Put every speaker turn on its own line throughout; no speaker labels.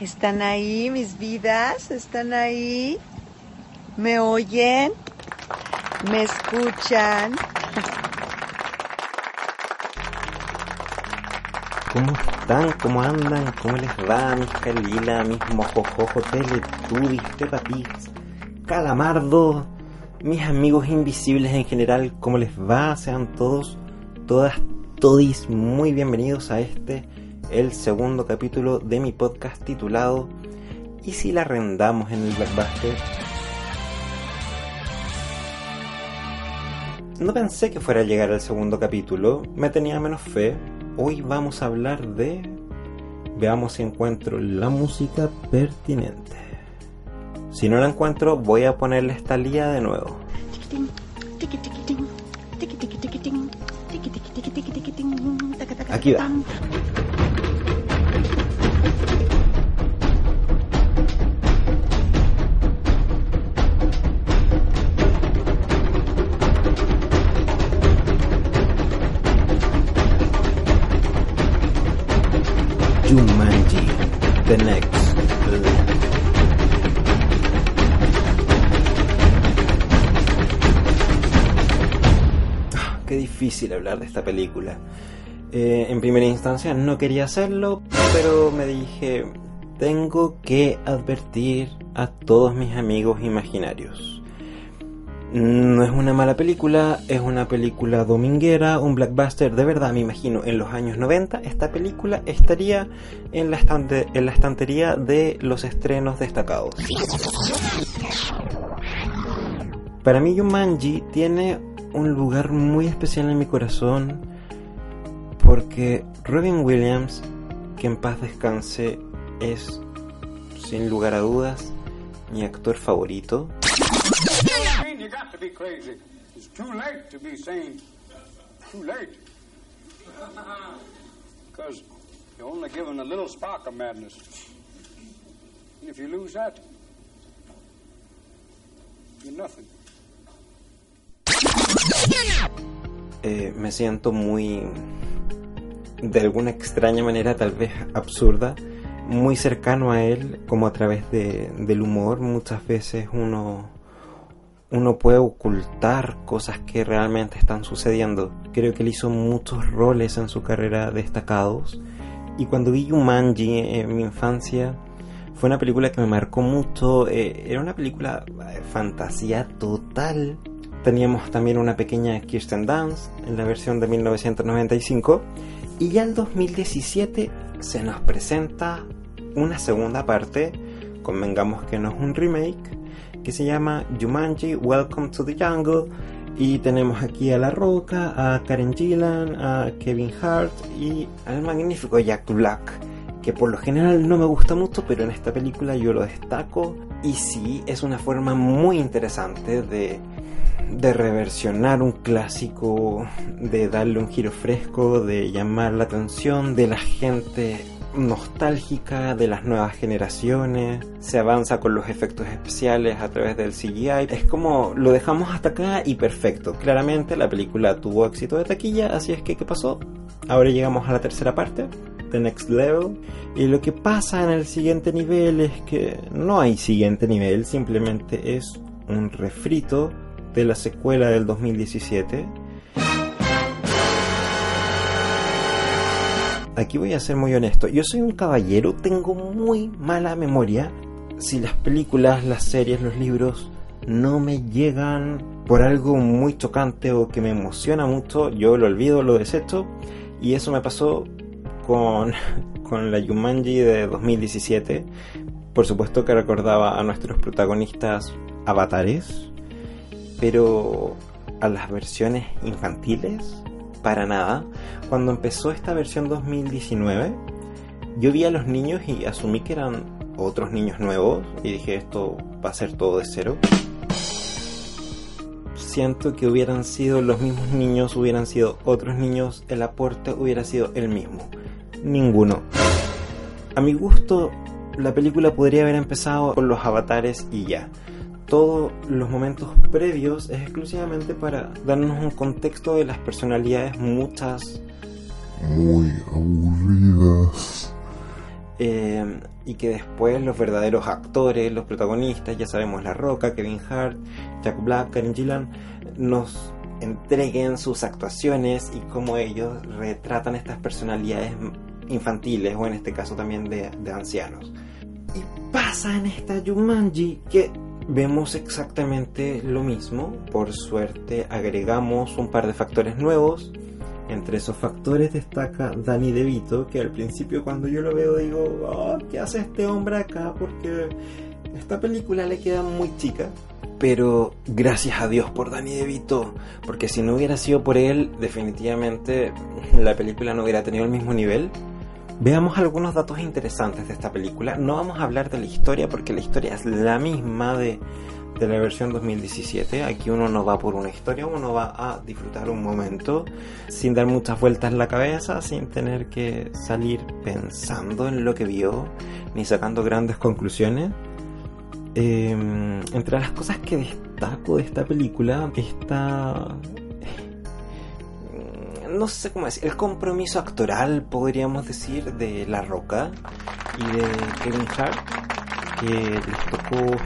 ¿Están ahí mis vidas? ¿Están ahí? ¿Me oyen? ¿Me escuchan?
¿Cómo están? ¿Cómo andan? ¿Cómo les va, mis Calila, mis mojojojo, teletubbies, Peppa Pigs, Calamardo, mis amigos invisibles en general? ¿Cómo les va? Sean todos, todas, todis muy bienvenidos a este, el segundo capítulo de mi podcast titulado ¿Y si la arrendamos en el Blackbuster? No pensé que fuera a llegar al segundo capítulo, me tenía menos fe, hoy vamos a hablar de... Veamos si encuentro la música pertinente. Si no la encuentro, voy a ponerle esta lía de nuevo. Aquí va. Hablar de esta película. Eh, en primera instancia no quería hacerlo, pero me dije, tengo que advertir a todos mis amigos imaginarios. No es una mala película, es una película dominguera, un blockbuster. De verdad, me imagino, en los años 90 esta película estaría en la, estante- en la estantería de los estrenos destacados. Para mí Jumanji tiene un lugar muy especial en mi corazón porque Robin Williams, que en paz descanse, es sin lugar a dudas mi actor favorito.
Nothing.
Eh, me siento muy, de alguna extraña manera, tal vez absurda, muy cercano a él, como a través de- del humor. Muchas veces uno, uno puede ocultar cosas que realmente están sucediendo. Creo que él hizo muchos roles en su carrera destacados. Y cuando vi Jumanji en mi infancia, fue una película que me marcó mucho. eh, era una película eh, fantasía total. Teníamos también una pequeña Kirsten Dunst en la versión de 1995. Y ya en 2017 se nos presenta una segunda parte, convengamos que no es un remake, que se llama Jumanji Welcome to the Jungle. Y tenemos aquí a La Roca, a Karen Gillan, a Kevin Hart y al magnífico Jack Black, que por lo general no me gusta mucho, pero en esta película yo lo destaco. Y sí, es una forma muy interesante de, de reversionar un clásico, de darle un giro fresco, de llamar la atención de la gente nostálgica de las nuevas generaciones, se avanza con los efectos especiales a través del CGI, es como lo dejamos hasta acá y perfecto. Claramente la película tuvo éxito de taquilla, así es que ¿qué pasó? Ahora llegamos a la tercera parte, The Next Level, y lo que pasa en el siguiente nivel es que no hay siguiente nivel, simplemente es un refrito de la secuela del 2017 Aquí voy a ser muy honesto. Yo soy un caballero, tengo muy mala memoria. Si las películas, las series, los libros no me llegan por algo muy chocante o que me emociona mucho, yo lo olvido, lo desecho. Y eso me pasó con, con la Jumanji de 2017. Por supuesto que recordaba a nuestros protagonistas avatares, pero a las versiones infantiles para nada. Cuando empezó esta versión 2019, yo vi a los niños y asumí que eran otros niños nuevos y dije esto va a ser todo de cero. Siento que hubieran sido los mismos niños, hubieran sido otros niños, el aporte hubiera sido el mismo. Ninguno. A mi gusto, la película podría haber empezado con los avatares y ya todos los momentos previos es exclusivamente para darnos un contexto de las personalidades muchas
muy aburridas.
eh, y que después los verdaderos actores, los protagonistas, ya sabemos La Roca, Kevin Hart, Jack Black, Karen Gillan, nos entreguen sus actuaciones y cómo ellos retratan estas personalidades infantiles o en este caso también de, de ancianos. Y pasa en esta Jumanji que vemos exactamente lo mismo. Por suerte agregamos un par de factores nuevos. Entre esos factores destaca Danny DeVito, que al principio cuando yo lo veo digo, oh, ¿qué hace este hombre acá? Porque esta película le queda muy chica. Pero gracias a Dios por Danny DeVito, porque si no hubiera sido por él, definitivamente la película no hubiera tenido el mismo nivel. Veamos algunos datos interesantes de esta película. No vamos a hablar de la historia porque la historia es la misma de, de la versión 2017. Aquí uno no va por una historia, uno va a disfrutar un momento sin dar muchas vueltas en la cabeza, sin tener que salir pensando en lo que vio, ni sacando grandes conclusiones. Eh, entre las cosas que destaco de esta película está no sé cómo decir, el compromiso actoral, podríamos decir, de La Roca y de Kevin Hart, que les tocó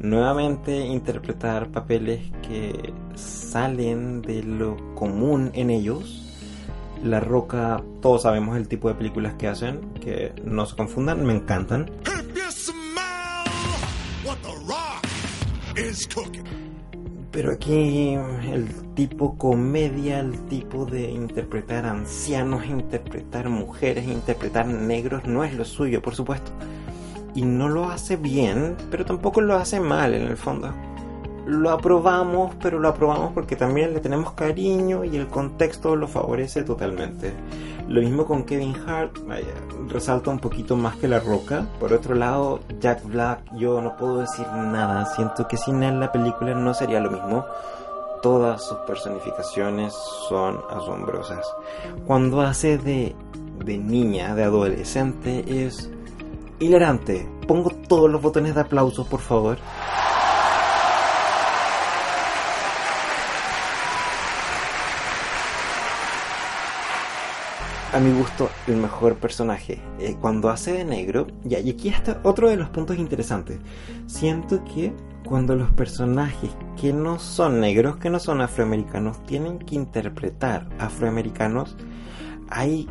nuevamente interpretar papeles que salen de lo común en ellos. La Roca, todos sabemos el tipo de películas que hacen, que no se confundan, me encantan. Pero aquí el tipo comedia, el tipo de interpretar ancianos, interpretar mujeres, interpretar negros no es lo suyo, por supuesto. Y no lo hace bien, pero tampoco lo hace mal en el fondo lo aprobamos, pero lo aprobamos porque también le tenemos cariño y el contexto lo favorece totalmente. Lo mismo con Kevin Hart, resalta un poquito más que la roca. Por otro lado, Jack Black, yo no puedo decir nada, siento que sin él la película no sería lo mismo. Todas sus personificaciones son asombrosas. Cuando hace de, de niña, de adolescente, es hilarante. Pongo todos los botones de aplauso, por favor. A mi gusto, el mejor personaje. Eh, cuando hace de negro, y aquí está otro de los puntos interesantes. Siento que cuando los personajes que no son negros, que no son afroamericanos, tienen que interpretar afroamericanos, hay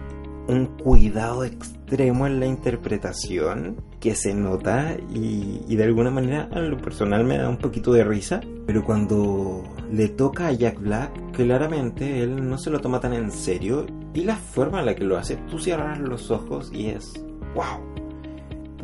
un cuidado extremo en la interpretación que se nota y, de alguna manera a lo personal me da un poquito de risa. Pero cuando le toca a Jack Black, claramente él no se lo toma tan en serio y la forma en la que lo hace, tú cierras los ojos y es wow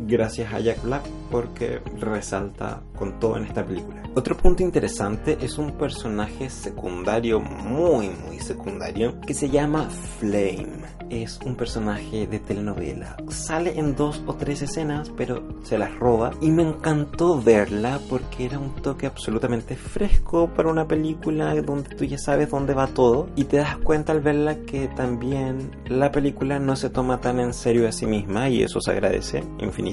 gracias a Jack Black porque resalta con todo en esta película. Otro punto interesante es un personaje secundario, muy muy secundario, que se llama Flame. Es un personaje de telenovela. Sale en dos o tres escenas, pero se las roba. Y me encantó verla porque era un toque absolutamente fresco para una película donde tú ya sabes dónde va todo. Y te das cuenta al verla que también la película no se toma tan en serio a sí misma y eso se agradece infinitamente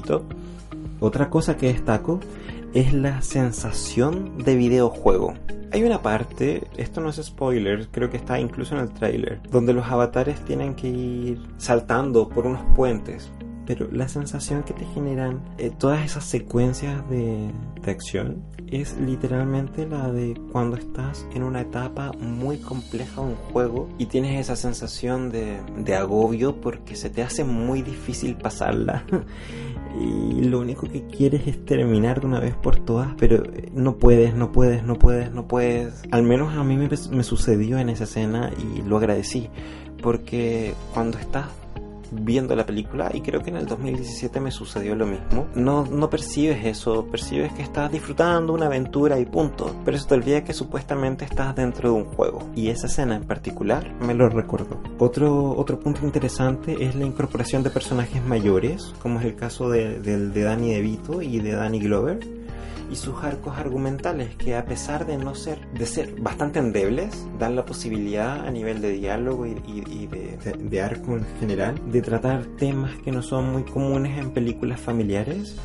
otra cosa que destaco es la sensación de videojuego. Hay una parte, esto no es spoiler, creo que está incluso en el trailer, donde los avatares tienen que ir saltando por unos puentes. Pero la sensación que te generan eh, todas esas secuencias de, de acción es literalmente la de cuando estás en una etapa muy compleja de un juego y tienes esa sensación de, de agobio porque se te hace muy difícil pasarla y lo único que quieres es terminar de una vez por todas, pero no puedes, no puedes, no puedes, no puedes. Al menos a mí me, me sucedió en esa escena y lo agradecí, porque cuando estás viendo la película y creo que en el 2017 me sucedió lo mismo. No, no percibes eso, percibes que estás disfrutando una aventura y punto, pero se te olvida que supuestamente estás dentro de un juego y esa escena en particular me lo recordó. Otro, otro punto interesante es la incorporación de personajes mayores, como es el caso de, de, de Danny DeVito y de Danny Glover y sus arcos argumentales que a pesar de no ser de ser bastante endebles dan la posibilidad a nivel de diálogo y, de, de, arco en general de tratar temas que no son muy comunes en películas familiares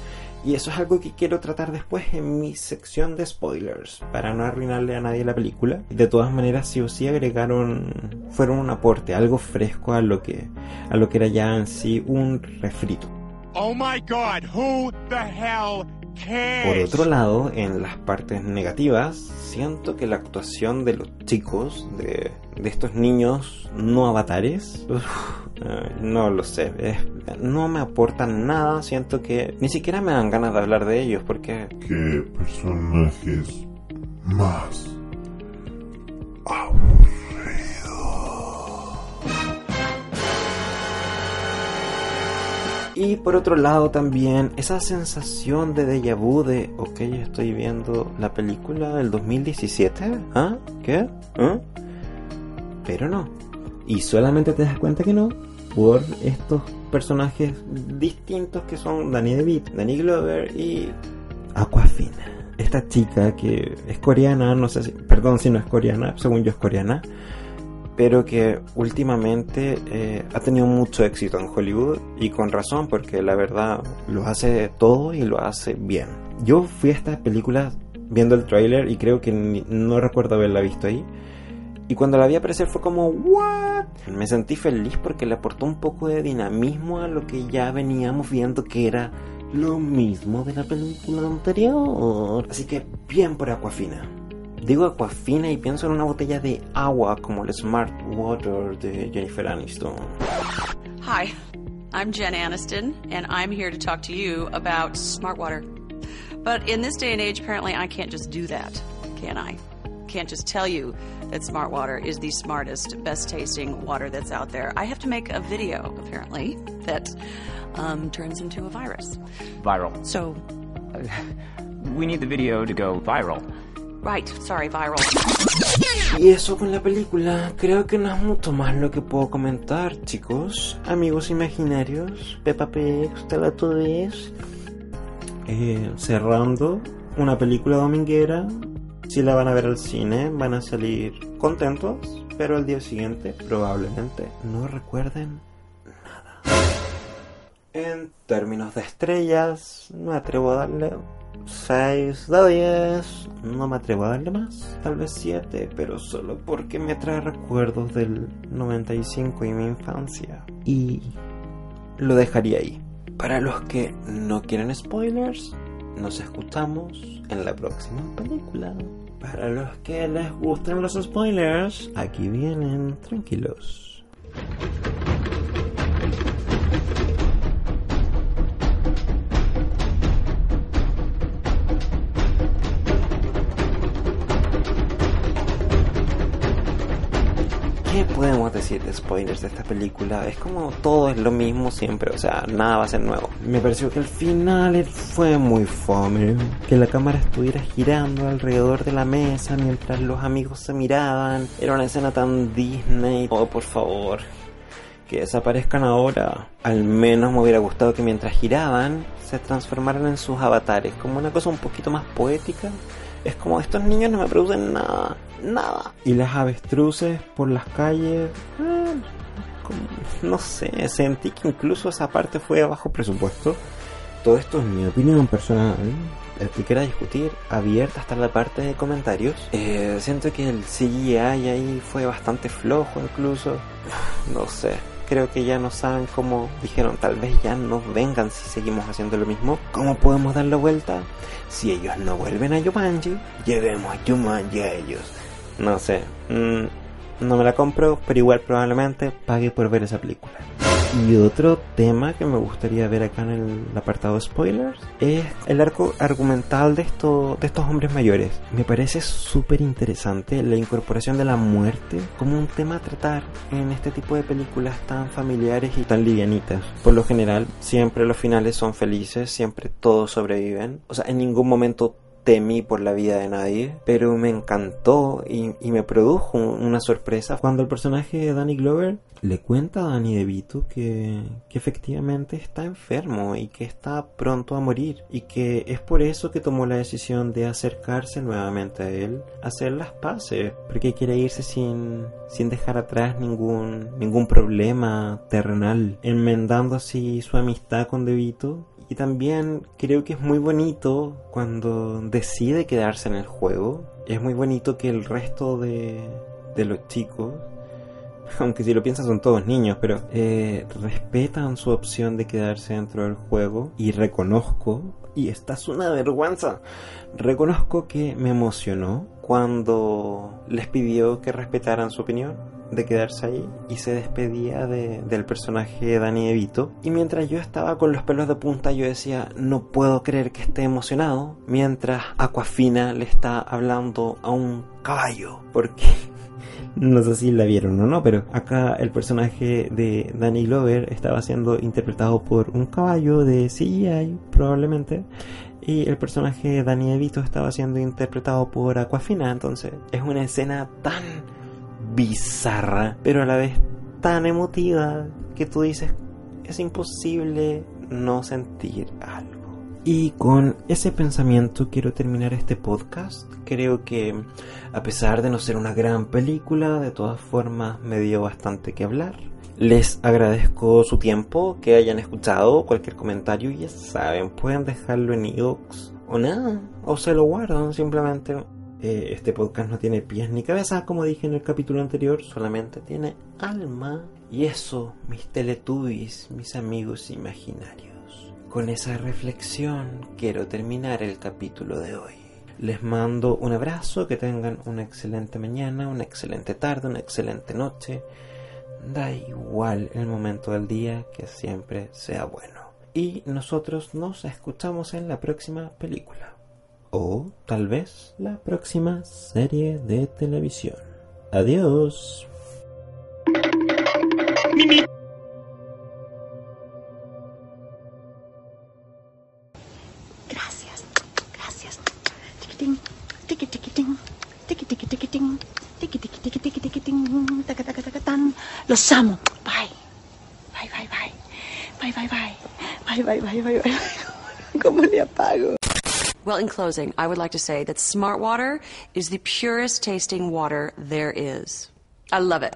Y eso es algo que quiero tratar después en mi sección de spoilers, para no arruinarle a nadie la película. De todas maneras, sí o sí agregaron, fueron un aporte, algo fresco a lo que, a lo que era ya en sí un refrito.
Oh my god, who the hell?
Por otro lado, en las partes negativas, siento que la actuación de los chicos, de, de estos niños no avatares, uf, eh, no lo sé, es- no me aportan nada, siento que ni siquiera me dan ganas de hablar de ellos porque
¿Qué personajes más
Y por otro lado también esa sensación de déjà vu de, ok, estoy viendo la película del 2017, ¿ah? ¿Qué? ¿Ah? Pero no. Y solamente te das cuenta que no por estos personajes distintos que son Danny DeVito, Danny Glover y Aquafina. Esta chica que es coreana, no sé si, perdón si no es coreana, según yo es coreana, pero que últimamente eh, ha tenido mucho éxito en Hollywood y con razón porque la verdad lo hace todo y lo hace bien. Yo fui a esta película viendo el tráiler y creo que no recuerdo haberla visto ahí. Y cuando la vi aparecer fue como, ¿what? Me sentí feliz porque le aportó un poco de dinamismo a lo que ya veníamos viendo que era lo mismo de la película anterior. Así que bien por Aquafina. Digo Aquafina y pienso en una botella de agua como el Smart Water de Jennifer Aniston.
Hi, I'm Jen Aniston, and I'm here to talk to you about smart water. But in this day and age, apparently, I can't just do that, can I? Can't just tell you that smart water is the smartest, best tasting water that's out there. I have to make a video, apparently, that um, turns into a virus.
viral.
So,
We need the video to go viral.
Right, sorry, viral.
Y eso con la película, creo que no es mucho más lo que puedo comentar, chicos. Amigos imaginarios, Peppa Pig, Teletubbies. Eh, cerrando, una película dominguera. Si la van a ver al cine, van a salir contentos, pero al día siguiente probablemente no recuerden nada. En términos de estrellas, me atrevo a darle 6 de 10. No me atrevo a darle más, tal vez 7, pero solo porque me trae recuerdos del 95 y mi infancia. Y lo dejaría ahí. Para los que no quieren spoilers, nos escuchamos en la próxima película. Para los que les gustan los spoilers, aquí vienen tranquilos. Podemos decir de spoilers de esta película? Es como todo es lo mismo siempre, o sea, nada va a ser nuevo. Me pareció que el final fue muy fome, que la cámara estuviera girando alrededor de la mesa mientras los amigos se miraban. Era una escena tan Disney. Oh, por favor, que desaparezcan ahora. Al menos me hubiera gustado que mientras giraban se transformaran en sus avatares, como una cosa un poquito más poética. Es como estos niños no me producen nada, nada. Y las avestruces por las calles, eh, no sé, sentí que incluso esa parte fue a bajo presupuesto. Todo esto es mi opinión personal. El que discutir, abierta hasta la parte de comentarios. Eh, siento que el CGI ahí fue bastante flojo incluso. No sé, creo que ya no saben cómo dijeron, tal vez ya nos vengan si seguimos haciendo lo mismo. ¿Cómo podemos dar la vuelta? Si ellos no vuelven a Jumanji, llevemos a Jumanji a ellos. No sé, mm, no me la compro, pero igual probablemente pague por ver esa película. Y otro tema que me gustaría ver acá en el apartado spoilers es el arco argumental de, esto, de estos hombres mayores. Me parece súper interesante la incorporación de la muerte como un tema a tratar en este tipo de películas tan familiares y tan livianitas. Por lo general, siempre los finales son felices, siempre todos sobreviven. O sea, en ningún momento temí por la vida de nadie, pero me encantó y, me produjo una sorpresa. Cuando el personaje de Danny Glover le cuenta a Danny DeVito que, que efectivamente está enfermo y que está pronto a morir y que es por eso que tomó la decisión de acercarse nuevamente a él, hacer las paces, porque quiere irse sin, sin dejar atrás ningún, ningún problema terrenal, enmendando así su amistad con DeVito Y también creo que es muy bonito cuando decide quedarse en el juego. Es muy bonito que el resto de, de los chicos, aunque si lo piensas son todos niños, pero eh, respetan su opción de quedarse dentro del juego. Y reconozco, y esta es una vergüenza, reconozco que me emocionó cuando les pidió que respetaran su opinión de quedarse ahí y se despedía de- del personaje Danny DeVito. Y mientras yo estaba con los pelos de punta, yo decía, no puedo creer que esté emocionado, mientras Aquafina le está hablando a un caballo, porque no sé si la vieron o no, pero acá el personaje de Danny Glover estaba siendo interpretado por un caballo de CGI, probablemente. Y el personaje de Danny DeVito estaba siendo interpretado por Aquafina. Entonces es una escena tan bizarra, pero a la vez tan emotiva que tú dices, es imposible no sentir algo. Y con ese pensamiento quiero terminar este podcast. Creo que a pesar de no ser una gran película, de todas formas me dio bastante que hablar. Les agradezco su tiempo, que hayan escuchado cualquier comentario, ya saben, pueden dejarlo en iVoox o nada, o se lo guardan simplemente. Eh, este podcast no tiene pies ni cabeza, como dije en el capítulo anterior, solamente tiene alma. Y eso, mis teletubbies, mis amigos imaginarios. Con esa reflexión quiero terminar el capítulo de hoy. Les mando un abrazo, que tengan una excelente mañana, una excelente tarde, una excelente noche. Da igual el momento del día, que siempre sea bueno. Y nosotros nos escuchamos en la próxima película. O tal vez la próxima serie de televisión. Adiós.
Gracias, gracias. Tiquitín, tiqui tiquitín, tiqui tiqui tiquitín, tiqui tiqui tiqui tiqui tiquitín, taca taca taca tan. Los amo. Bye. Bye, bye, bye. Bye, bye, bye. Bye, bye, bye, bye, bye. ¿Cómo le apago?
Well, in closing, I would like to say that Smart Water is the purest tasting water there is. I love it.